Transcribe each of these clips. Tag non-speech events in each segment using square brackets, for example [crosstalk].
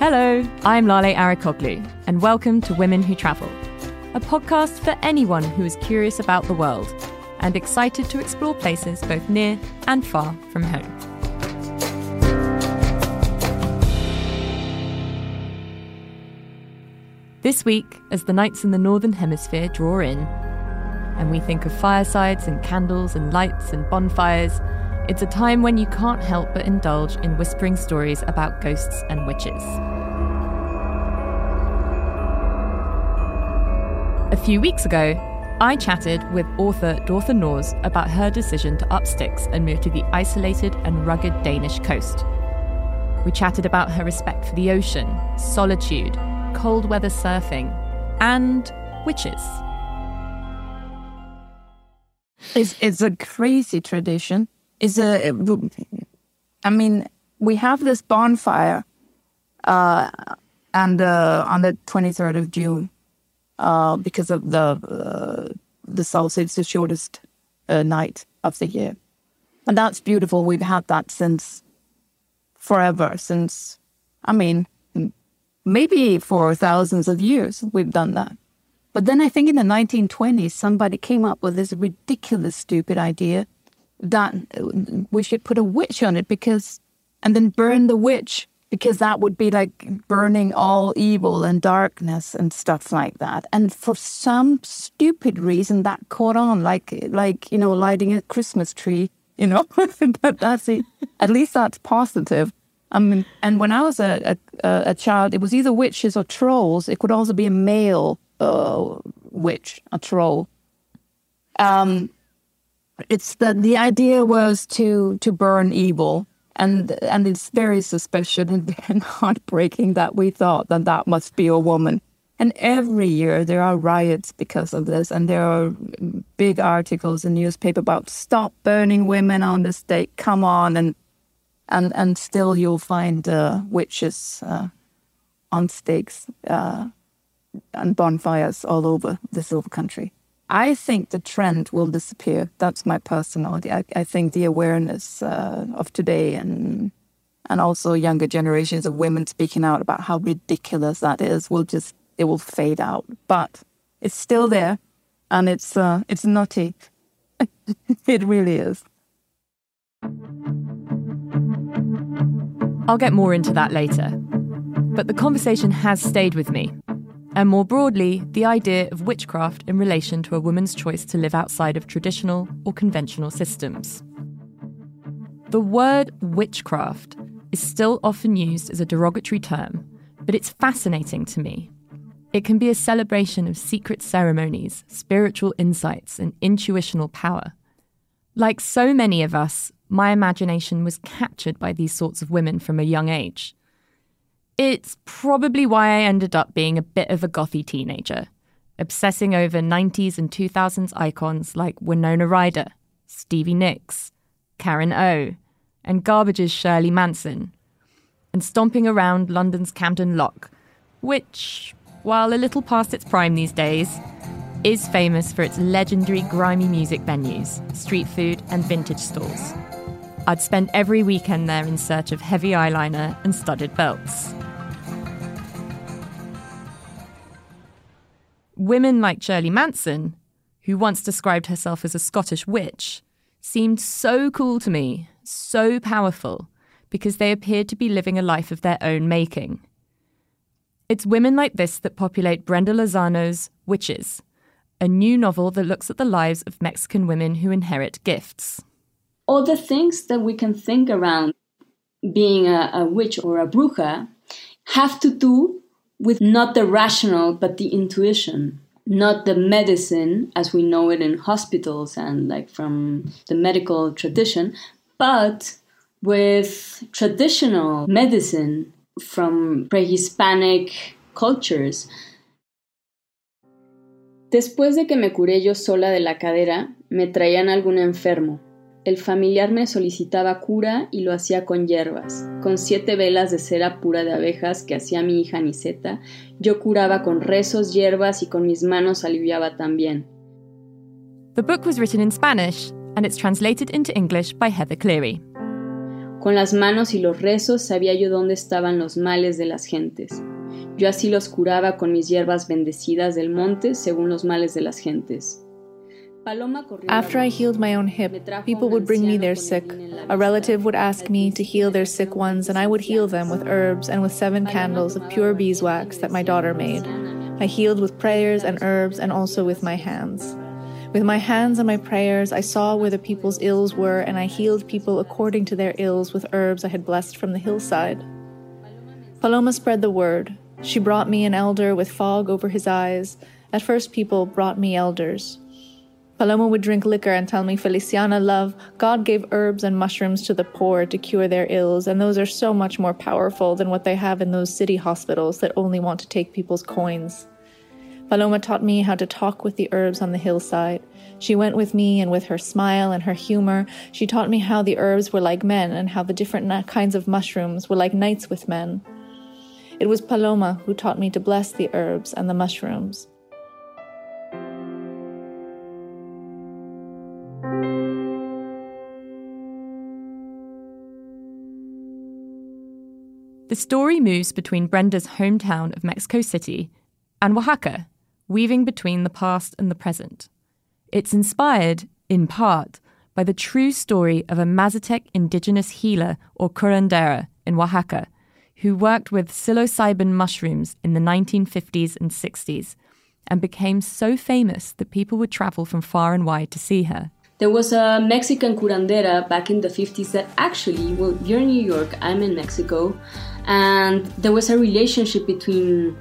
Hello, I'm Lale Arikoglu, and welcome to Women Who Travel, a podcast for anyone who is curious about the world and excited to explore places both near and far from home. This week, as the nights in the Northern Hemisphere draw in, and we think of firesides and candles and lights and bonfires, it's a time when you can't help but indulge in whispering stories about ghosts and witches. A few weeks ago, I chatted with author Dorthe Nors about her decision to up sticks and move to the isolated and rugged Danish coast. We chatted about her respect for the ocean, solitude, cold weather surfing, and witches. It's, it's a crazy tradition. It's a, I mean, we have this bonfire, uh, and uh, on the twenty third of June, uh, because of the uh, the solstice, the shortest uh, night of the year, and that's beautiful. We've had that since forever. Since, I mean, maybe for thousands of years we've done that. But then I think in the 1920s, somebody came up with this ridiculous, stupid idea that we should put a witch on it because, and then burn the witch because that would be like burning all evil and darkness and stuff like that. And for some stupid reason, that caught on, like like you know, lighting a Christmas tree. You know, [laughs] but that's it. At least that's positive. I mean, and when I was a, a, a child, it was either witches or trolls. It could also be a male uh, witch, a troll. Um, it's the the idea was to to burn evil, and and it's very suspicious and, [laughs] and heartbreaking that we thought that that must be a woman. And every year there are riots because of this, and there are big articles in newspaper about stop burning women on the stake. Come on, and and and still you'll find uh, witches uh, on stakes uh, and bonfires all over the silver country. I think the trend will disappear. That's my personality. I, I think the awareness uh, of today and and also younger generations of women speaking out about how ridiculous that is will just it will fade out. But it's still there, and it's uh, it's nutty. [laughs] it really is. I'll get more into that later. But the conversation has stayed with me and more broadly, the idea of witchcraft in relation to a woman's choice to live outside of traditional or conventional systems. The word witchcraft is still often used as a derogatory term, but it's fascinating to me. It can be a celebration of secret ceremonies, spiritual insights, and intuitional power. Like so many of us, my imagination was captured by these sorts of women from a young age. It's probably why I ended up being a bit of a gothy teenager, obsessing over 90s and 2000s icons like Winona Ryder, Stevie Nicks, Karen O, and Garbage's Shirley Manson, and stomping around London's Camden Lock, which, while a little past its prime these days, is famous for its legendary grimy music venues, street food, and vintage stores. I'd spend every weekend there in search of heavy eyeliner and studded belts. Women like Shirley Manson, who once described herself as a Scottish witch, seemed so cool to me, so powerful, because they appeared to be living a life of their own making. It's women like this that populate Brenda Lozano's Witches, a new novel that looks at the lives of Mexican women who inherit gifts. All the things that we can think around being a, a witch or a bruja have to do with not the rational but the intuition not the medicine as we know it in hospitals and like from the medical tradition but with traditional medicine from pre-hispanic cultures. Después de que me curé yo sola de la cadera, me traían algún enfermo, el familiar me solicitaba cura y lo hacía con hierbas. Con siete velas de cera pura de abejas que hacía mi hija Niseta, yo curaba con rezos, hierbas y con mis manos aliviaba también. The book was written in Spanish and it's translated into English by Heather Cleary. Con las manos y los rezos sabía yo dónde estaban los males de las gentes. Yo así los curaba con mis hierbas bendecidas del monte según los males de las gentes. After I healed my own hip, people would bring me their sick. A relative would ask me to heal their sick ones, and I would heal them with herbs and with seven candles of pure beeswax that my daughter made. I healed with prayers and herbs and also with my hands. With my hands and my prayers, I saw where the people's ills were, and I healed people according to their ills with herbs I had blessed from the hillside. Paloma spread the word. She brought me an elder with fog over his eyes. At first, people brought me elders. Paloma would drink liquor and tell me, Feliciana, love, God gave herbs and mushrooms to the poor to cure their ills, and those are so much more powerful than what they have in those city hospitals that only want to take people's coins. Paloma taught me how to talk with the herbs on the hillside. She went with me, and with her smile and her humor, she taught me how the herbs were like men and how the different kinds of mushrooms were like knights with men. It was Paloma who taught me to bless the herbs and the mushrooms. The story moves between Brenda's hometown of Mexico City and Oaxaca, weaving between the past and the present. It's inspired, in part, by the true story of a Mazatec indigenous healer or curandera in Oaxaca who worked with psilocybin mushrooms in the 1950s and 60s and became so famous that people would travel from far and wide to see her. There was a Mexican curandera back in the 50s that actually, well, you're in New York, I'm in Mexico, and there was a relationship between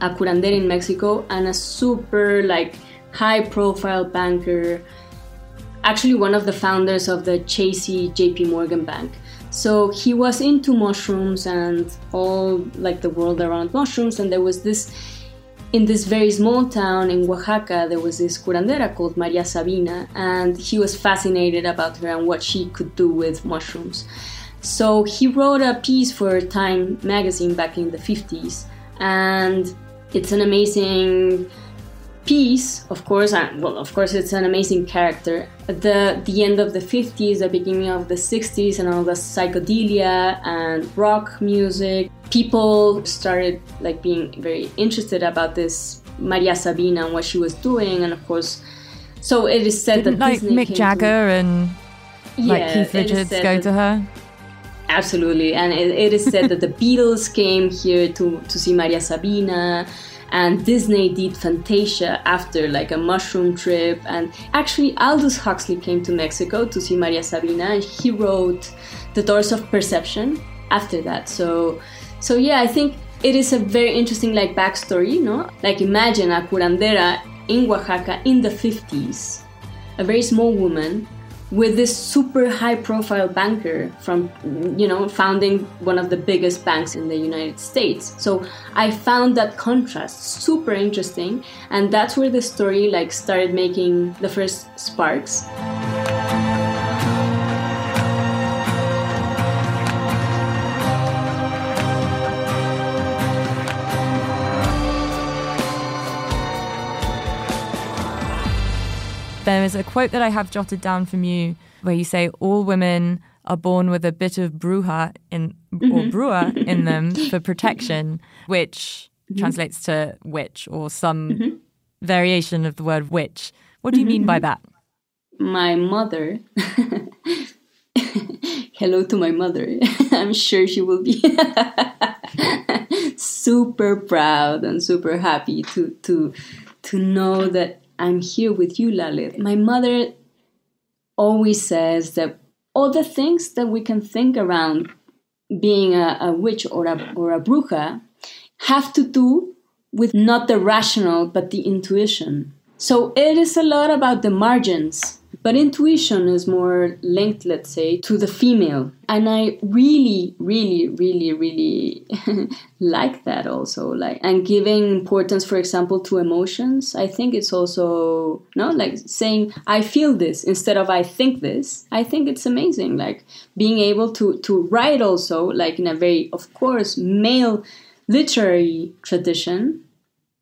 a curandera in Mexico and a super like high profile banker, actually one of the founders of the Chasey JP Morgan Bank. So he was into mushrooms and all like the world around mushrooms, and there was this in this very small town in Oaxaca, there was this curandera called Maria Sabina, and he was fascinated about her and what she could do with mushrooms. So he wrote a piece for Time magazine back in the 50s, and it's an amazing piece, of course. And, well, of course, it's an amazing character. At the the end of the 50s, the beginning of the 60s, and all the psychedelia and rock music, people started like being very interested about this Maria Sabina and what she was doing, and of course, so it is said Didn't, that like Disney Mick Jagger and like Yeah, Keith Richards go to her. Absolutely, and it, it is said that the Beatles came here to, to see Maria Sabina, and Disney did Fantasia after like a mushroom trip, and actually Aldous Huxley came to Mexico to see Maria Sabina, and he wrote The Doors of Perception after that. So, so yeah, I think it is a very interesting like backstory, you know, like imagine a curandera in Oaxaca in the 50s, a very small woman with this super high profile banker from you know founding one of the biggest banks in the United States. So I found that contrast super interesting and that's where the story like started making the first sparks There is a quote that I have jotted down from you where you say all women are born with a bit of bruja in or mm-hmm. brua in them [laughs] for protection, which mm-hmm. translates to witch or some mm-hmm. variation of the word witch. What do you mean by that? my mother. [laughs] Hello to my mother. [laughs] I'm sure she will be super proud and super happy to to to know that i'm here with you lalit. My mother always says that all the things that we can think around being a, a witch or a, or a bruja have to do with not the rational but the intuition. So it is a lot about the margins, but intuition is more linked, let's say, to the female. And I really, really, really, really [laughs] like that also. Like and giving importance, for example, to emotions. I think it's also no like saying I feel this instead of I think this. I think it's amazing. Like being able to to write also like in a very, of course, male literary tradition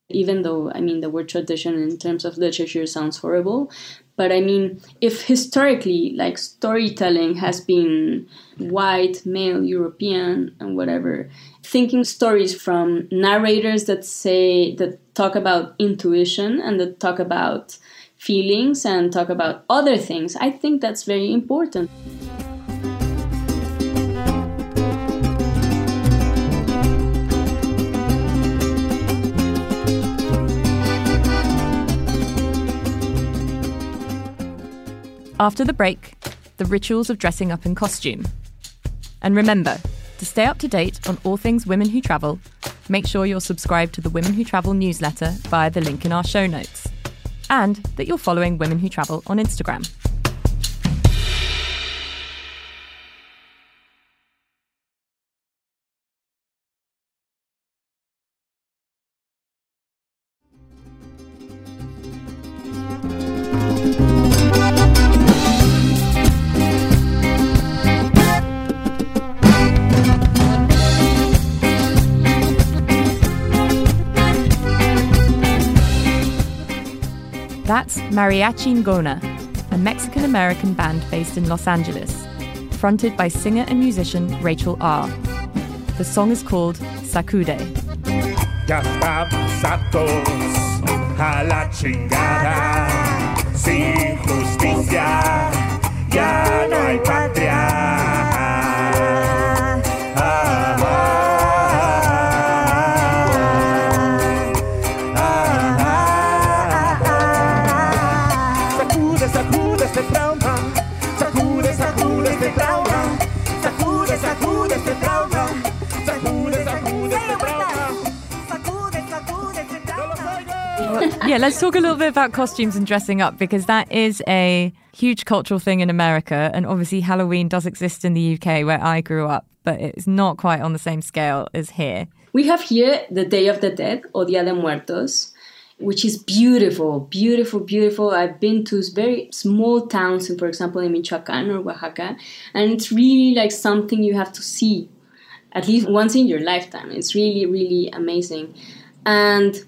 even though I mean the word tradition in terms of literature sounds horrible, But I mean, if historically, like storytelling has been white, male, European, and whatever, thinking stories from narrators that say, that talk about intuition and that talk about feelings and talk about other things, I think that's very important. After the break, the rituals of dressing up in costume. And remember, to stay up to date on all things women who travel, make sure you're subscribed to the Women Who Travel newsletter via the link in our show notes, and that you're following Women Who Travel on Instagram. Mariachi Ngona, a Mexican American band based in Los Angeles, fronted by singer and musician Rachel R. The song is called Sacude. Ya. Yeah, let's talk a little bit about costumes and dressing up because that is a huge cultural thing in America. And obviously, Halloween does exist in the UK where I grew up, but it's not quite on the same scale as here. We have here the Day of the Dead, or Dia de Muertos, which is beautiful, beautiful, beautiful. I've been to very small towns, for example, in Michoacan or Oaxaca, and it's really like something you have to see at least once in your lifetime. It's really, really amazing. And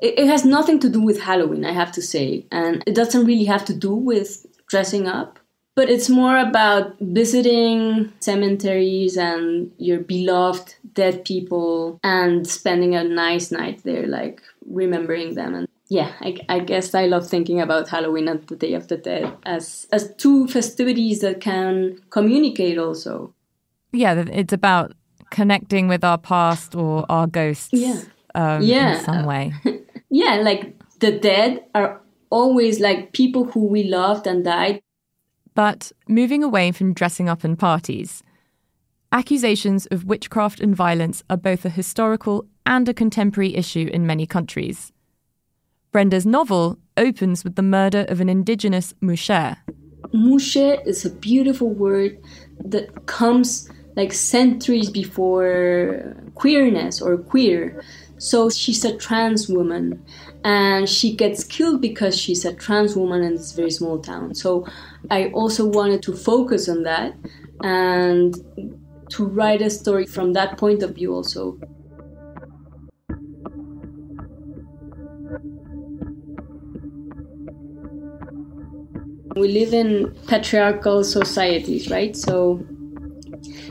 it, has nothing to do with Halloween, I have to say. And it doesn't really have to do with dressing up. But it's more about visiting cemeteries and your beloved dead people and spending a nice night there, like remembering them. And yeah, I, I guess I love thinking about Halloween and the Day of the Dead as, as two festivities that can communicate also. Yeah, it's about connecting with our past or our ghosts. Yeah. Um, yeah. in some way. [laughs] yeah, like the dead are always like people who we loved and died. But moving away from dressing up in parties, accusations of witchcraft and violence are both a historical and a contemporary issue in many countries. Brenda's novel opens with the murder of an indigenous Muxe. Muxe is a beautiful word that comes like centuries before queerness or queer. So she's a trans woman and she gets killed because she's a trans woman in this very small town. So I also wanted to focus on that and to write a story from that point of view also. We live in patriarchal societies, right? So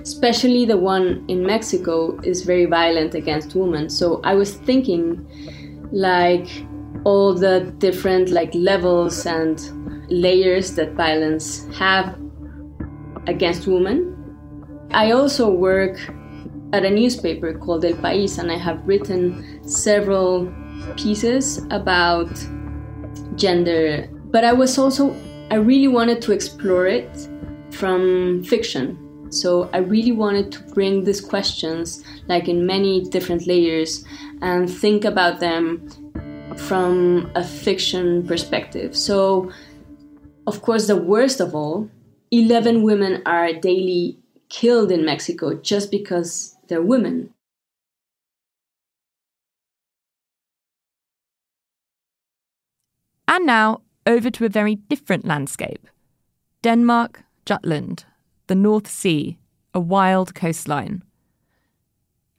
especially the one in Mexico, is very violent against women. So I was thinking, like, all the different like levels and layers that violence have against women. I also work at a newspaper called El País, and I have written several pieces about gender. But I was also, I really wanted to explore it from fiction so I really wanted to bring these questions, like in many different layers, and think about them from a fiction perspective. So, of course, the worst of all, 11 women are daily killed in Mexico just because they're women. And now, over to a very different landscape Denmark, Jutland, the North Sea, a wild coastline.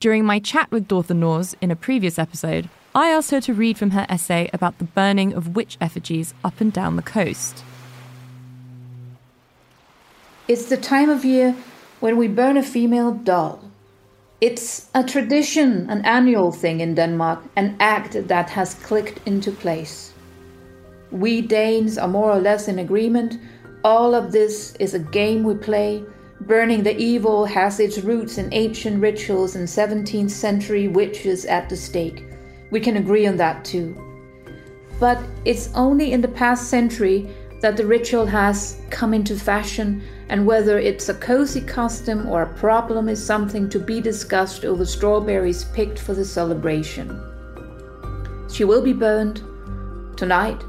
During my chat with Dorthe Nors in a previous episode, I asked her to read from her essay about the burning of witch effigies up and down the coast. It's the time of year when we burn a female doll. It's a tradition, an annual thing in Denmark, an act that has clicked into place. We Danes are more or less in agreement. All of this is a game we play. Burning the evil has its roots in ancient rituals and 17th century witches at the stake. We can agree on that too. But it's only in the past century that the ritual has come into fashion, and whether it's a cozy custom or a problem is something to be discussed over strawberries picked for the celebration. She will be burned. Tonight,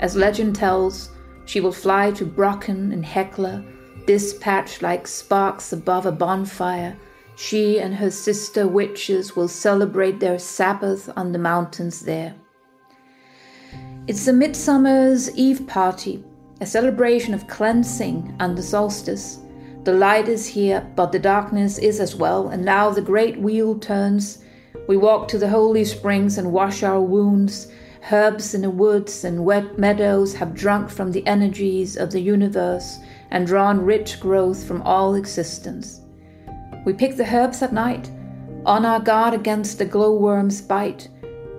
as legend tells, she will fly to Brocken and Hecla, dispatched like sparks above a bonfire. She and her sister witches will celebrate their Sabbath on the mountains there. It's a Midsummer's Eve party, a celebration of cleansing and the solstice. The light is here, but the darkness is as well, and now the great wheel turns. We walk to the holy springs and wash our wounds. Herbs in the woods and wet meadows have drunk from the energies of the universe and drawn rich growth from all existence. We pick the herbs at night, on our guard against the glowworm's bite.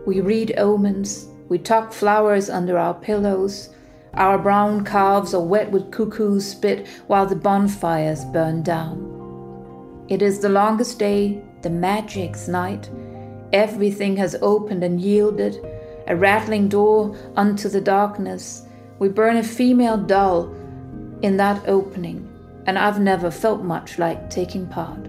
We read omens, we tuck flowers under our pillows. Our brown calves are wet with cuckoo's spit while the bonfires burn down. It is the longest day, the magic's night. Everything has opened and yielded, a rattling door unto the darkness. We burn a female doll in that opening, and I've never felt much like taking part.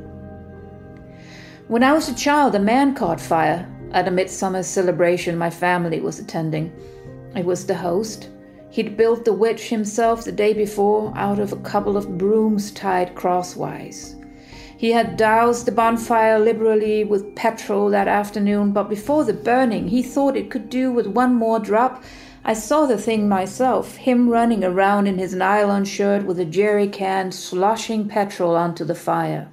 When I was a child, a man caught fire at a midsummer celebration my family was attending. I was the host, He'd built the witch himself the day before out of a couple of brooms tied crosswise. He had doused the bonfire liberally with petrol that afternoon, but before the burning, he thought it could do with one more drop. I saw the thing myself, him running around in his nylon shirt with a jerry can, sloshing petrol onto the fire.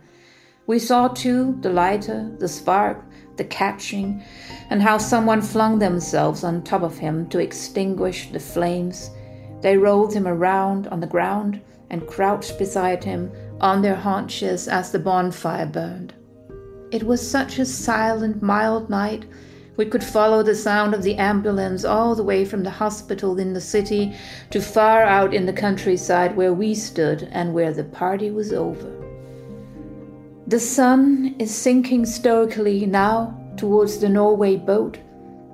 We saw too the lighter, the spark, the catching, and how someone flung themselves on top of him to extinguish the flames. They rolled him around on the ground and crouched beside him on their haunches as the bonfire burned. It was such a silent, mild night. We could follow the sound of the ambulance all the way from the hospital in the city to far out in the countryside where we stood and where the party was over. The sun is sinking stoically now towards the Norway boat.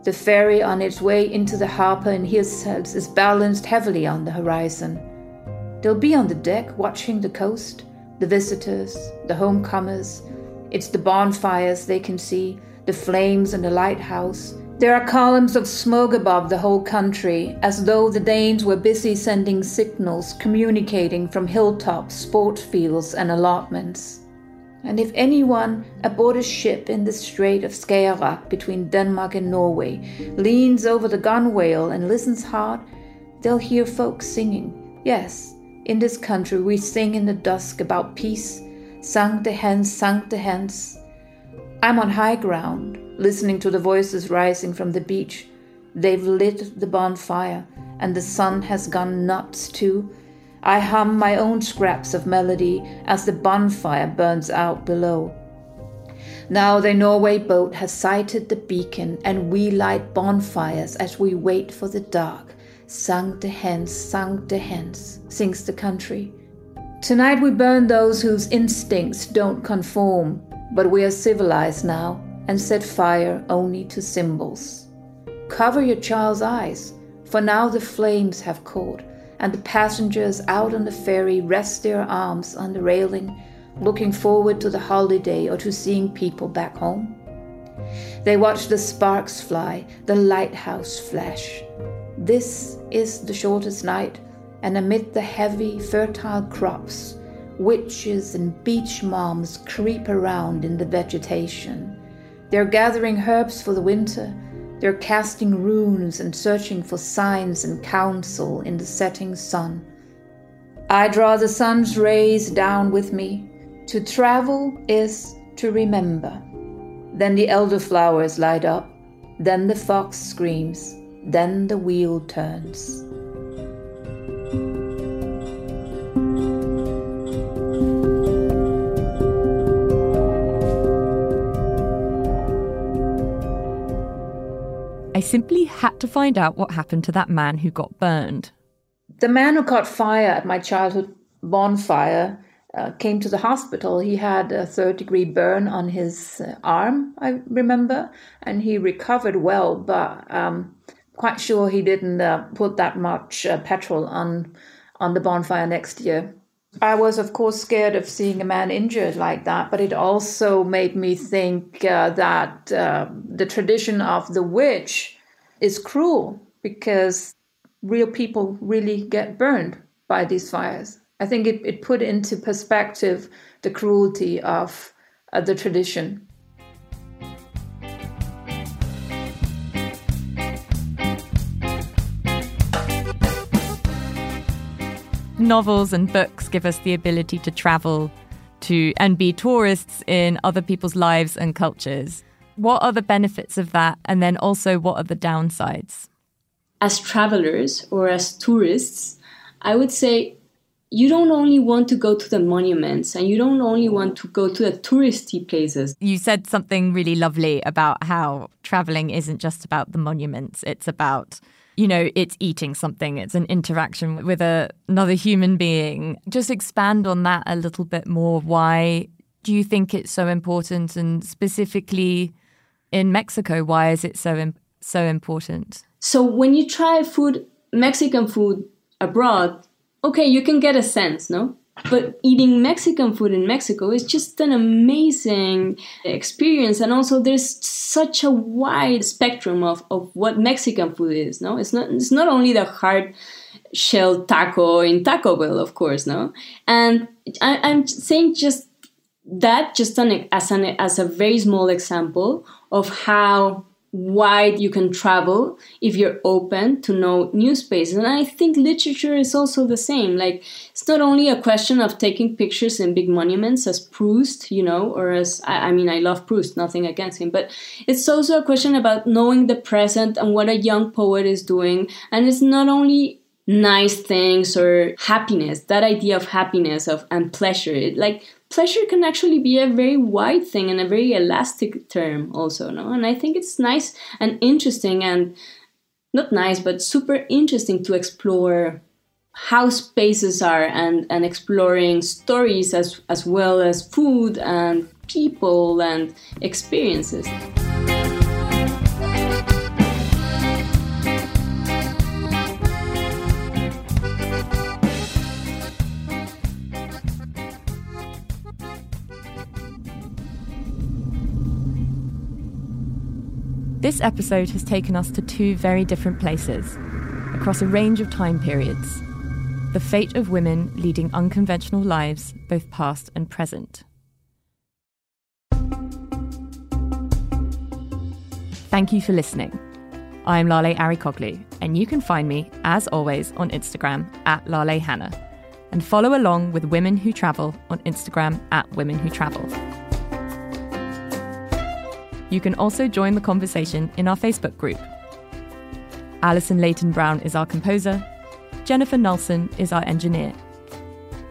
The ferry on its way into the harbor in Hirtshals is balanced heavily on the horizon. They'll be on the deck watching the coast, the visitors, the homecomers. It's the bonfires they can see, the flames and the lighthouse. There are columns of smoke above the whole country, as though the Danes were busy sending signals communicating from hilltops, sport fields, and allotments and if anyone aboard a ship in the Strait of Skagerrak between Denmark and Norway leans over the gunwale and listens hard, they'll hear folks singing. Yes, in this country we sing in the dusk about peace. Sancte Hans, Sancte Hans. I'm on high ground, listening to the voices rising from the beach. They've lit the bonfire, and the sun has gone nuts too I hum my own scraps of melody as the bonfire burns out below. Now the Norway boat has sighted the beacon, and we light bonfires as we wait for the dark. Sancte Hans, Sancte Hans, sings the country. Tonight we burn those whose instincts don't conform, but we are civilized now and set fire only to symbols. Cover your child's eyes, for now the flames have caught and the passengers out on the ferry rest their arms on the railing, looking forward to the holiday or to seeing people back home. They watch the sparks fly, the lighthouse flash. This is the shortest night, and amid the heavy, fertile crops, witches and beach moms creep around in the vegetation. They're gathering herbs for the winter they're casting runes and searching for signs and counsel in the setting sun. I draw the sun's rays down with me. To travel is to remember. Then the elderflowers light up. Then the fox screams. Then the wheel turns. I simply had to find out what happened to that man who got burned. The man who caught fire at my childhood bonfire uh, came to the hospital. He had a third degree burn on his uh, arm, I remember, and he recovered well. But um, quite sure he didn't uh, put that much uh, petrol on on the bonfire next year. I was, of course, scared of seeing a man injured like that, but it also made me think uh, that uh, the tradition of the witch is cruel because real people really get burned by these fires. I think it, it put into perspective the cruelty of uh, the tradition. Novels and books give us the ability to travel to and be tourists in other people's lives and cultures. What are the benefits of that? And then also, what are the downsides? As travelers or as tourists, I would say you don't only want to go to the monuments and you don't only want to go to the touristy places. You said something really lovely about how traveling isn't just about the monuments, it's about you know, it's eating something, it's an interaction with a, another human being. Just expand on that a little bit more. Why do you think it's so important? And specifically in Mexico, why is it so, so important? So, when you try food, Mexican food abroad, okay, you can get a sense, no? But eating Mexican food in Mexico is just an amazing experience. And also there's such a wide spectrum of, of what Mexican food is, no? It's not it's not only the hard shell taco in Taco Bell, of course, no? And I, I'm saying just that just an, as an as a very small example of how wide you can travel if you're open to know new spaces. And I think literature is also the same. Like, it's not only a question of taking pictures in big monuments as Proust, you know, or as, I, I mean, I love Proust, nothing against him, but it's also a question about knowing the present and what a young poet is doing. And it's not only nice things or happiness that idea of happiness of and pleasure it like pleasure can actually be a very wide thing and a very elastic term also no? And i think it's nice and interesting and not nice but super interesting to explore how spaces are and and exploring stories as as well as food and people and experiences This episode has taken us to two very different places, across a range of time periods. The fate of women leading unconventional lives, both past and present. Thank you for listening. I'm Lale Arikoglu, and you can find me, as always, on Instagram at Lale Hannah, and follow along with Women Who Travel on Instagram at Women Who Travel. You can also join the conversation in our Facebook group. Alison Leighton Brown is our composer, Jennifer Nelson is our engineer.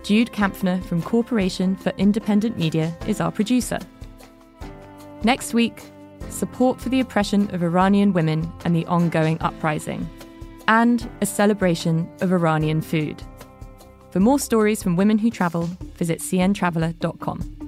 Jude Kampfner from Corporation for Independent Media is our producer. Next week, support for the oppression of Iranian women and the ongoing uprising, and a celebration of Iranian food. For more stories from women who travel, visit cntraveler.com.